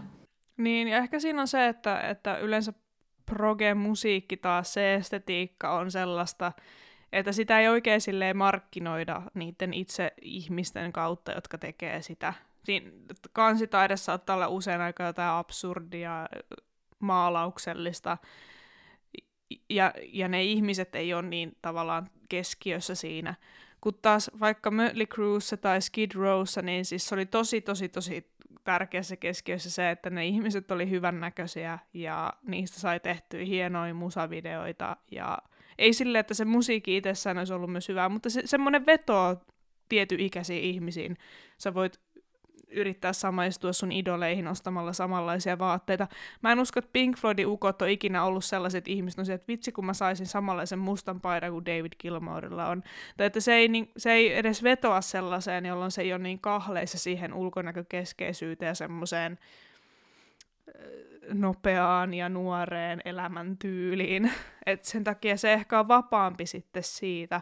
Niin, ja ehkä siinä on se, että, että yleensä proge-musiikki taas, se estetiikka on sellaista, että sitä ei oikein silleen markkinoida niiden itse ihmisten kautta, jotka tekee sitä. Siin, kansitaide saattaa olla usein aika jotain absurdia, maalauksellista, ja, ja ne ihmiset ei ole niin tavallaan keskiössä siinä. Kun taas vaikka Mötley Cruise tai Skid Rowssa, niin siis se oli tosi, tosi, tosi tärkeässä keskiössä se, että ne ihmiset oli hyvännäköisiä ja niistä sai tehtyä hienoja musavideoita ja ei sille, että se musiikki itsessään olisi ollut myös hyvää, mutta se, semmoinen veto tiety ikäisiin ihmisiin. Sä voit yrittää samaistua sun idoleihin ostamalla samanlaisia vaatteita. Mä en usko, että Pink Floydin ukot on ikinä ollut sellaiset ihmiset, että vitsi kun mä saisin samanlaisen mustan paidan kuin David Gilmourella on. Tai että se ei, niin, se ei edes vetoa sellaiseen, jolloin se ei ole niin kahleissa siihen ulkonäkökeskeisyyteen ja semmoiseen nopeaan ja nuoreen elämäntyyliin. Et sen takia se ehkä on vapaampi sitten siitä.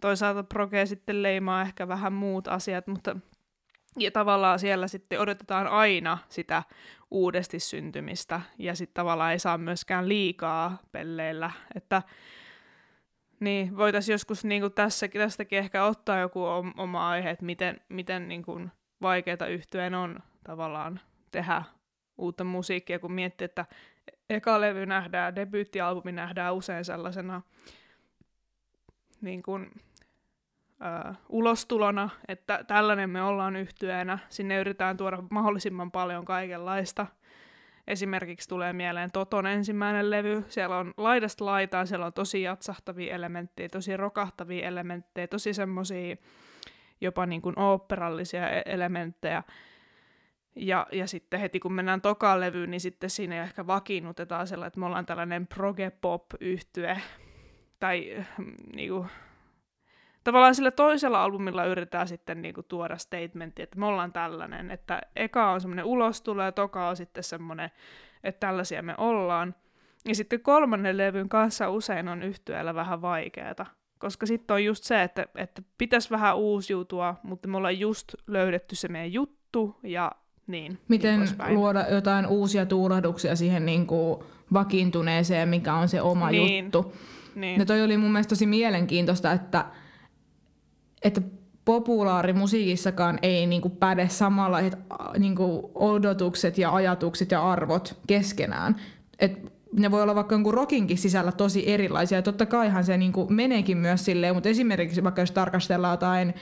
Toisaalta proge sitten leimaa ehkä vähän muut asiat, mutta ja tavallaan siellä sitten odotetaan aina sitä uudesti syntymistä, ja sitten tavallaan ei saa myöskään liikaa pelleillä, että niin, voitaisiin joskus niin kuin tässäkin, tästäkin ehkä ottaa joku oma aihe, että miten, miten niin kuin vaikeaa yhtyeen on tavallaan tehdä uutta musiikkia, kun miettii, että eka levy nähdään, debyyttialbumi nähdään usein sellaisena niin kuin, ö, ulostulona, että tällainen me ollaan yhtyeenä. Sinne yritetään tuoda mahdollisimman paljon kaikenlaista. Esimerkiksi tulee mieleen Toton ensimmäinen levy. Siellä on laidasta laitaan, siellä on tosi jatsahtavia elementtejä, tosi rokahtavia elementtejä, tosi semmoisia jopa niin kuin oopperallisia e- elementtejä. Ja, ja sitten heti kun mennään tokaan levyyn, niin sitten siinä ehkä vakiinnutetaan sellainen, että me ollaan tällainen proge-pop-yhtye. Tai mm, niin kuin, tavallaan sillä toisella albumilla yritetään sitten niinku tuoda statementti, että me ollaan tällainen, että eka on semmoinen ulostulo ja toka on sitten semmoinen, että tällaisia me ollaan. Ja sitten kolmannen levyn kanssa usein on yhtyeellä vähän vaikeata, koska sitten on just se, että, että pitäisi vähän uusiutua, mutta me ollaan just löydetty se meidän juttu ja niin. Miten niin luoda jotain uusia tuulahduksia siihen niin kuin vakiintuneeseen, mikä on se oma niin. juttu. Niin. Ja toi oli mun mielestä tosi mielenkiintoista, että että populaarimusiikissakaan ei niinku päde samanlaiset niinku odotukset ja ajatukset ja arvot keskenään. Et ne voi olla vaikka jonkun rockinkin sisällä tosi erilaisia. Ja totta kaihan se niinku meneekin myös silleen, mutta esimerkiksi vaikka jos tarkastellaan jotain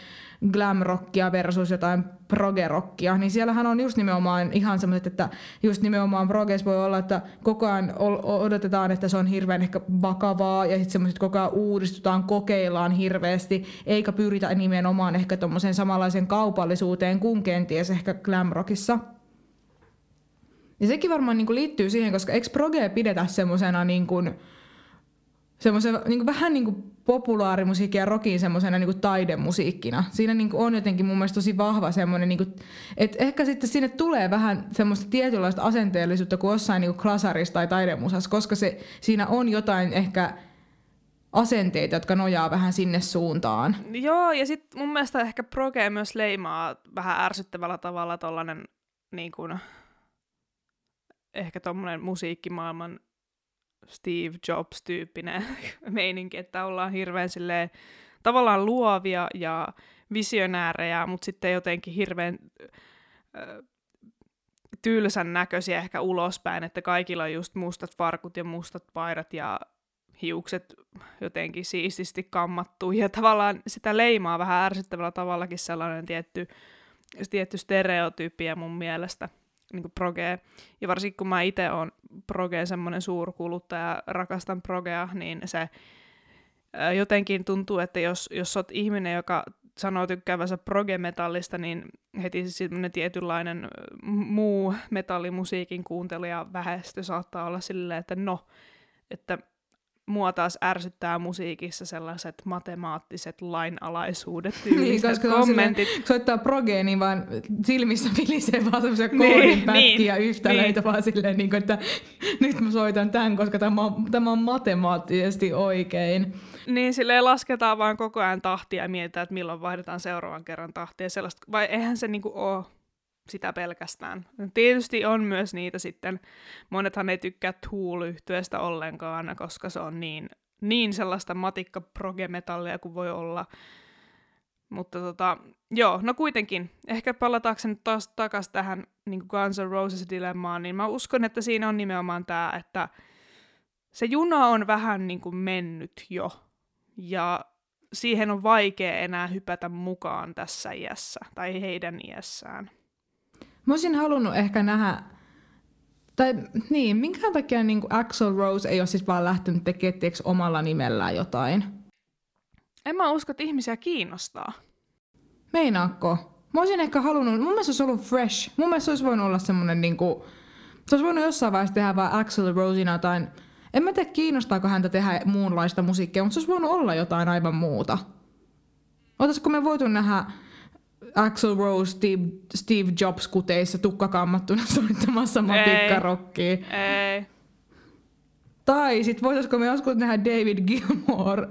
glam-rockia versus jotain proge-rockia, niin siellähän on just nimenomaan ihan semmoiset, että just nimenomaan proges voi olla, että koko ajan odotetaan, että se on hirveän ehkä vakavaa ja sitten semmoiset koko ajan uudistutaan, kokeillaan hirveästi, eikä pyritä nimenomaan ehkä tuommoiseen samanlaisen kaupallisuuteen kuin kenties ehkä glam-rockissa. Ja sekin varmaan niin kuin liittyy siihen, koska eikö proge pidetä semmoisena niin kuin, semmoisen niin vähän niin kuin populaarimusiikki ja rockin semmoisena niin taidemusiikkina. Siinä niin kuin on jotenkin mun mielestä tosi vahva semmoinen, niin kuin, että ehkä sitten sinne tulee vähän semmoista tietynlaista asenteellisuutta kuin jossain niin kuin klasarissa tai taidemusassa, koska se, siinä on jotain ehkä asenteita, jotka nojaa vähän sinne suuntaan. Joo, ja sitten mun mielestä ehkä proge myös leimaa vähän ärsyttävällä tavalla tollanen niin kuin, ehkä tommonen musiikkimaailman Steve Jobs-tyyppinen meininki, että ollaan hirveän silleen, tavallaan luovia ja visionäärejä, mutta sitten jotenkin hirveän tylsän näköisiä ehkä ulospäin, että kaikilla on just mustat farkut ja mustat paidat ja hiukset jotenkin siististi kammattuu. Ja tavallaan sitä leimaa vähän ärsyttävällä tavallakin sellainen tietty, tietty stereotypia mun mielestä – niin kuin progea. Ja varsinkin kun mä itse on progea semmoinen suurkuluttaja, rakastan progea, niin se ää, jotenkin tuntuu, että jos, jos oot ihminen, joka sanoo tykkäävänsä proge-metallista, niin heti semmoinen tietynlainen muu metallimusiikin kuuntelija väestö saattaa olla silleen, että no, että mua taas ärsyttää musiikissa sellaiset matemaattiset lainalaisuudet, Niin, koska se kommentit. silleen, soittaa progea, niin vaan silmissä vilisee vaan semmoisia Niin, koodinpätkiä niin, ja yhtälöitä niin. vaan silleen, niin kuin, että nyt mä soitan tämän, koska tämä on, tämä on matemaattisesti oikein. Niin, silleen lasketaan vaan koko ajan tahtia ja mietitään, että milloin vaihdetaan seuraavan kerran tahtia. Sellaista, vai eihän se niinku ole sitä pelkästään. Tietysti on myös niitä sitten, monethan ei tykkää tool ollenkaan, koska se on niin, niin sellaista matikka progemetallia kuin voi olla. Mutta tota, joo, no kuitenkin, ehkä palataanko nyt taas takaisin tähän niin Guns N' Roses dilemmaan, niin mä uskon, että siinä on nimenomaan tämä, että se juna on vähän niin kuin mennyt jo, ja siihen on vaikea enää hypätä mukaan tässä iässä, tai heidän iässään. Mä olisin halunnut ehkä nähdä, tai niin, minkä takia niin Axel Rose ei ole siis vaan lähtenyt tekemään omalla nimellään jotain? En mä usko, että ihmisiä kiinnostaa. Meinaakko? Mä olisin ehkä halunnut, mun mielestä se olisi ollut fresh. Mun mielestä se olisi voinut olla semmonen niinku, se olisi voinut jossain vaiheessa tehdä vaan Axel Rosina jotain, en mä tiedä kiinnostaako häntä tehdä muunlaista musiikkia, mutta se olisi voinut olla jotain aivan muuta. Olisiko me voitu nähdä Axel Rose Steve, Steve Jobs kuteissa tukkakammattuna soittamassa matikkarokkia? Ei. Tai sit voitaisiko me joskus nähdä David Gilmore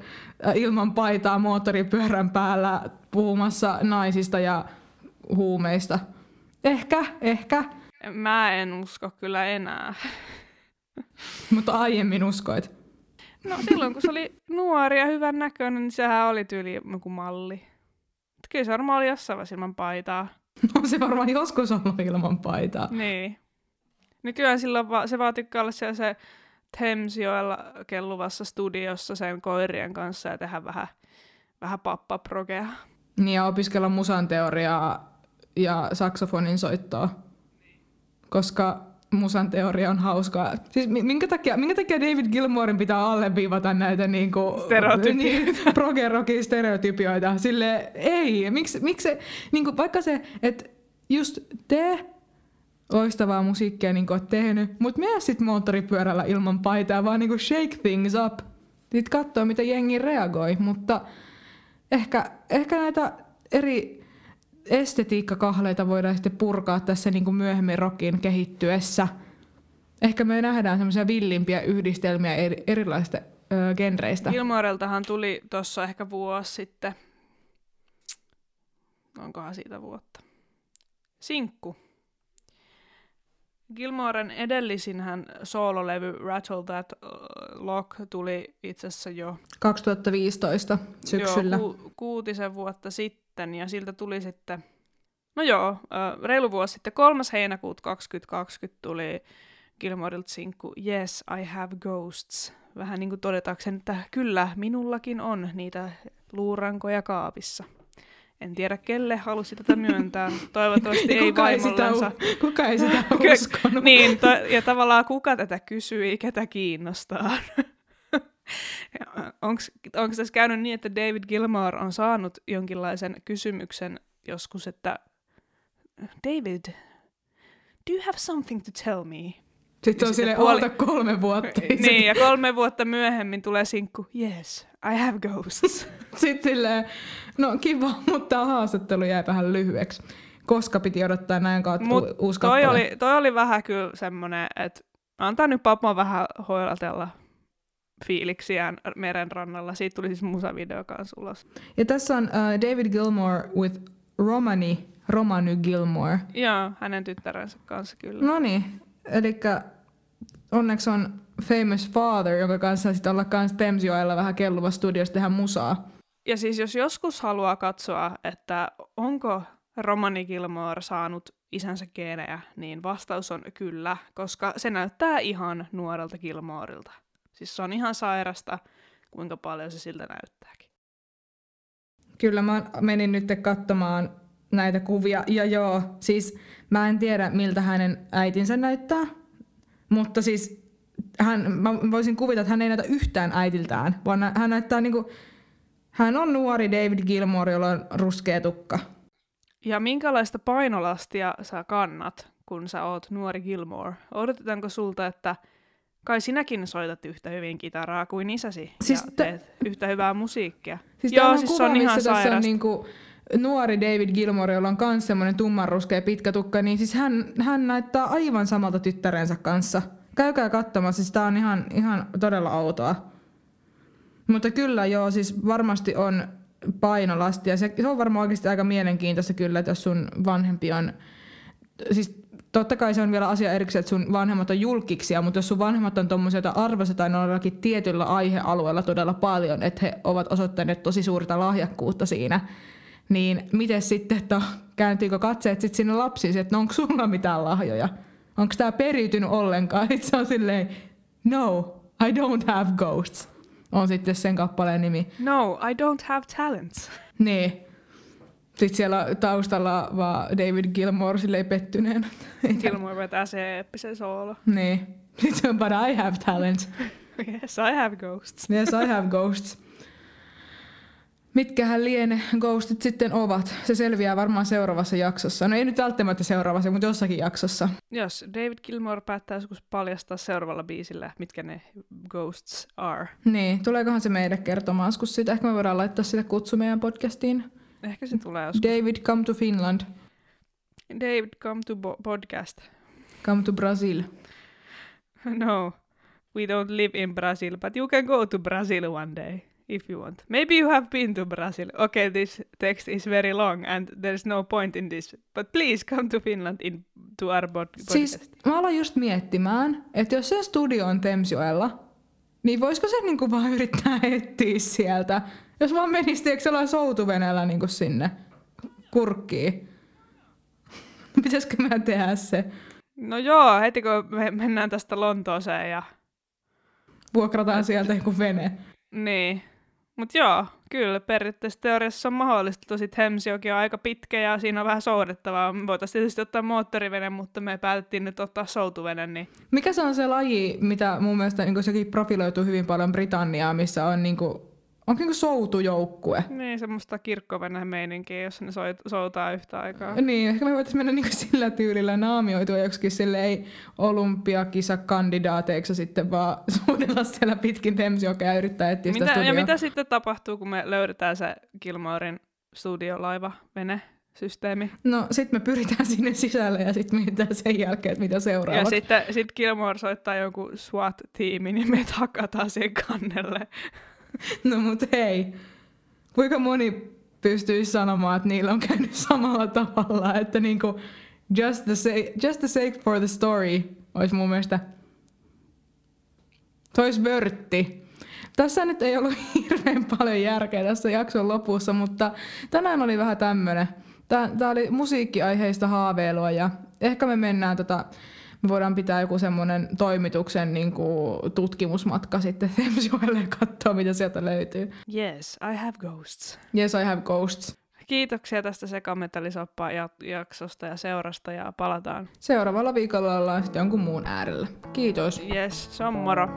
äh, ilman paitaa moottoripyörän päällä puhumassa naisista ja huumeista? Ehkä, ehkä, Mä en usko kyllä enää. mutta aiemmin uskoit. No silloin, kun se oli nuori ja hyvän näköinen, niin sehän oli tyyli joku malli. Kyllä se varmaan oli jossain vaiheessa ilman paitaa. On se varmaan joskus ollut ilman paitaa. Niin. Nykyään silloin va- se vaan tykkää olla siellä se Thamesjoella kelluvassa studiossa sen koirien kanssa ja tehdä vähän, vähän pappaprogea. Niin ja opiskella musan teoriaa ja saksofonin soittoa. Koska musan teoria on hauskaa. Siis mi- minkä takia, minkä takia David Gilmoren pitää alleviivata näitä niinku, niin, progerokin stereotypioita? Sille ei. Miksi, miksi se, niinku, vaikka se, että just te loistavaa musiikkia niin oot tehnyt, mutta mene sit moottoripyörällä ilman paitaa, vaan niinku shake things up. Sitten katsoo, miten jengi reagoi, mutta ehkä, ehkä näitä eri estetiikkakahleita voidaan sitten purkaa tässä niin kuin myöhemmin rockin kehittyessä. Ehkä me nähdään semmoisia villimpiä yhdistelmiä eri, erilaisista ö, genreistä. Gilmoreltahan tuli tuossa ehkä vuosi sitten. Onkohan siitä vuotta? Sinkku. Gilmoren edellisinhän soololevy Rattle That Lock tuli itse asiassa jo 2015 syksyllä. Joo, ku, kuutisen vuotta sitten, ja siltä tuli sitten, no joo, reilu vuosi sitten, 3. heinäkuuta 2020 tuli Gilmorilta sinkku Yes, I have ghosts. Vähän niin kuin todetakseni, että kyllä, minullakin on niitä luurankoja kaapissa. En tiedä, kelle halusi tätä myöntää. Toivottavasti ei kuka, ei sitä, kuka ei sitä uskonut? Niin, to, ja tavallaan kuka tätä kysyi, ketä kiinnostaa. Onko tässä käynyt niin, että David Gilmour on saanut jonkinlaisen kysymyksen joskus, että David, do you have something to tell me? Sitten on silleen, puoli- kolme vuotta. niin, ja kolme vuotta myöhemmin tulee sinkku, yes, I have ghosts. Sitten silleen, no kiva, mutta haastattelu jäi vähän lyhyeksi. Koska piti odottaa näin kautta Mut u- uusi toi, kappale. oli, toi oli vähän kyllä semmonen, että antaa nyt papma vähän hoilatella fiiliksiään meren rannalla. Siitä tuli siis musavideo kanssa ulos. Ja tässä on uh, David Gilmore with Romani, Romany Gilmore. Joo, hänen tyttärensä kanssa kyllä. No niin, eli onneksi on Famous Father, jonka kanssa sitten olla kans Thamesjoella vähän kelluva studiossa tehdä musaa. Ja siis jos joskus haluaa katsoa, että onko Romani Gilmore saanut isänsä geenejä, niin vastaus on kyllä, koska se näyttää ihan nuorelta Gilmorilta. Siis se on ihan sairasta, kuinka paljon se siltä näyttääkin. Kyllä mä menin nyt katsomaan näitä kuvia. Ja joo, siis mä en tiedä miltä hänen äitinsä näyttää. Mutta siis hän, mä voisin kuvita, että hän ei näytä yhtään äitiltään, vaan hän näyttää niinku, hän on nuori David Gilmore, jolla on ruskea tukka. Ja minkälaista painolastia sä kannat, kun sä oot nuori Gilmore? Odotetaanko sulta, että Kai sinäkin soitat yhtä hyvin kitaraa kuin isäsi Siis ja t- teet yhtä hyvää musiikkia. Siis Joo, siis kuva, se on ihan missä tässä on sairasta. niinku nuori David Gilmore, jolla on myös semmoinen tummanruskea pitkä tukka, niin siis hän, hän näyttää aivan samalta tyttärensä kanssa. Käykää katsomassa, siis tää on ihan, ihan todella outoa. Mutta kyllä joo, siis varmasti on painolasti ja se, se on varmaan oikeasti aika mielenkiintoista kyllä, että jos sun vanhempi on, siis totta kai se on vielä asia erikseen, että sun vanhemmat on julkiksia, mutta jos sun vanhemmat on tommosia, joita arvostetaan jollakin tietyllä aihealueella todella paljon, että he ovat osoittaneet tosi suurta lahjakkuutta siinä, niin miten sitten, että kääntyykö katseet sitten sinne lapsiin, että no onko sulla mitään lahjoja? Onko tämä periytynyt ollenkaan? Sitten se on silleen, no, I don't have ghosts. On sitten sen kappaleen nimi. No, I don't have talents. Niin. Sitten siellä taustalla vaan David Gilmore silleen pettyneen. Gilmore vetää se eeppisen soolo. niin. Sitten se on, but I have talent. Yes, I have ghosts. Yes, I have ghosts. Mitkähän liene ghostit sitten ovat? Se selviää varmaan seuraavassa jaksossa. No ei nyt välttämättä seuraavassa, mutta jossakin jaksossa. Jos David Gilmore päättää joskus paljastaa seuraavalla biisillä, mitkä ne ghosts are. Niin, tuleekohan se meille kertomaan joskus sitä? Ehkä me voidaan laittaa sitä kutsu meidän podcastiin. Ehkä se tulee joskus. David, come to Finland. David, come to bo- podcast. Come to Brazil. No, we don't live in Brazil, but you can go to Brazil one day if you want. Maybe you have been to Brazil. Okay, this text is very long and there's no point in this, but please come to Finland in to our pod- podcast. Siis mä aloin just miettimään, että jos se studio on Temsjoella, niin voisiko se niinku vaan yrittää etsiä sieltä? Jos vaan menisi tiedätkö, sellainen soutuveneellä niinku sinne kurkkiin. Pitäisikö mä tehdä se? No joo, heti kun me mennään tästä Lontooseen ja Vuokrataan sieltä joku vene. niin. Mut joo, kyllä periaatteessa teoriassa on mahdollista. Tosi Thamesjoki on aika pitkä ja siinä on vähän soudettavaa. Me voitaisiin tietysti ottaa moottorivene, mutta me päätettiin nyt ottaa soutuvene, niin Mikä se on se laji, mitä mun mielestä niin sekin profiloituu hyvin paljon Britanniaa, missä on niinku, on niinku soutujoukkue. Niin, semmoista kirkkovene meininkiä, jos ne soit, soutaa yhtä aikaa. Niin, ehkä me voitaisiin mennä niinku sillä tyylillä naamioitua joksikin silleen olympiakisakandidaateiksi ja sitten vaan suunnella siellä pitkin Thamesjokea ja yrittää etsiä sitä Mitä, ja studioa. mitä sitten tapahtuu, kun me löydetään se Gilmoren studiolaiva vene systeemi. No sit me pyritään sinne sisälle ja sitten mietitään sen jälkeen, että mitä Ja seuraavaksi. sitten sit Gilmore soittaa jonkun SWAT-tiimin, niin me hakataan sen kannelle. No mut hei, kuinka moni pystyisi sanomaan, että niillä on käynyt samalla tavalla, että niinku just the, sake, just the sake for the story olisi mun mielestä olisi vörtti. Tässä nyt ei ollut hirveän paljon järkeä tässä jakson lopussa, mutta tänään oli vähän tämmönen. Tämä oli musiikkiaiheista haaveilua ja ehkä me mennään tota, me voidaan pitää joku semmoinen toimituksen niin kuin, tutkimusmatka sitten Thamesjoelle ja katsoa, mitä sieltä löytyy. Yes, I have ghosts. Yes, I have ghosts. Kiitoksia tästä sekametallisoppaa jaksosta ja seurasta ja palataan. Seuraavalla viikolla ollaan sitten jonkun muun äärellä. Kiitos. Yes, se on moro.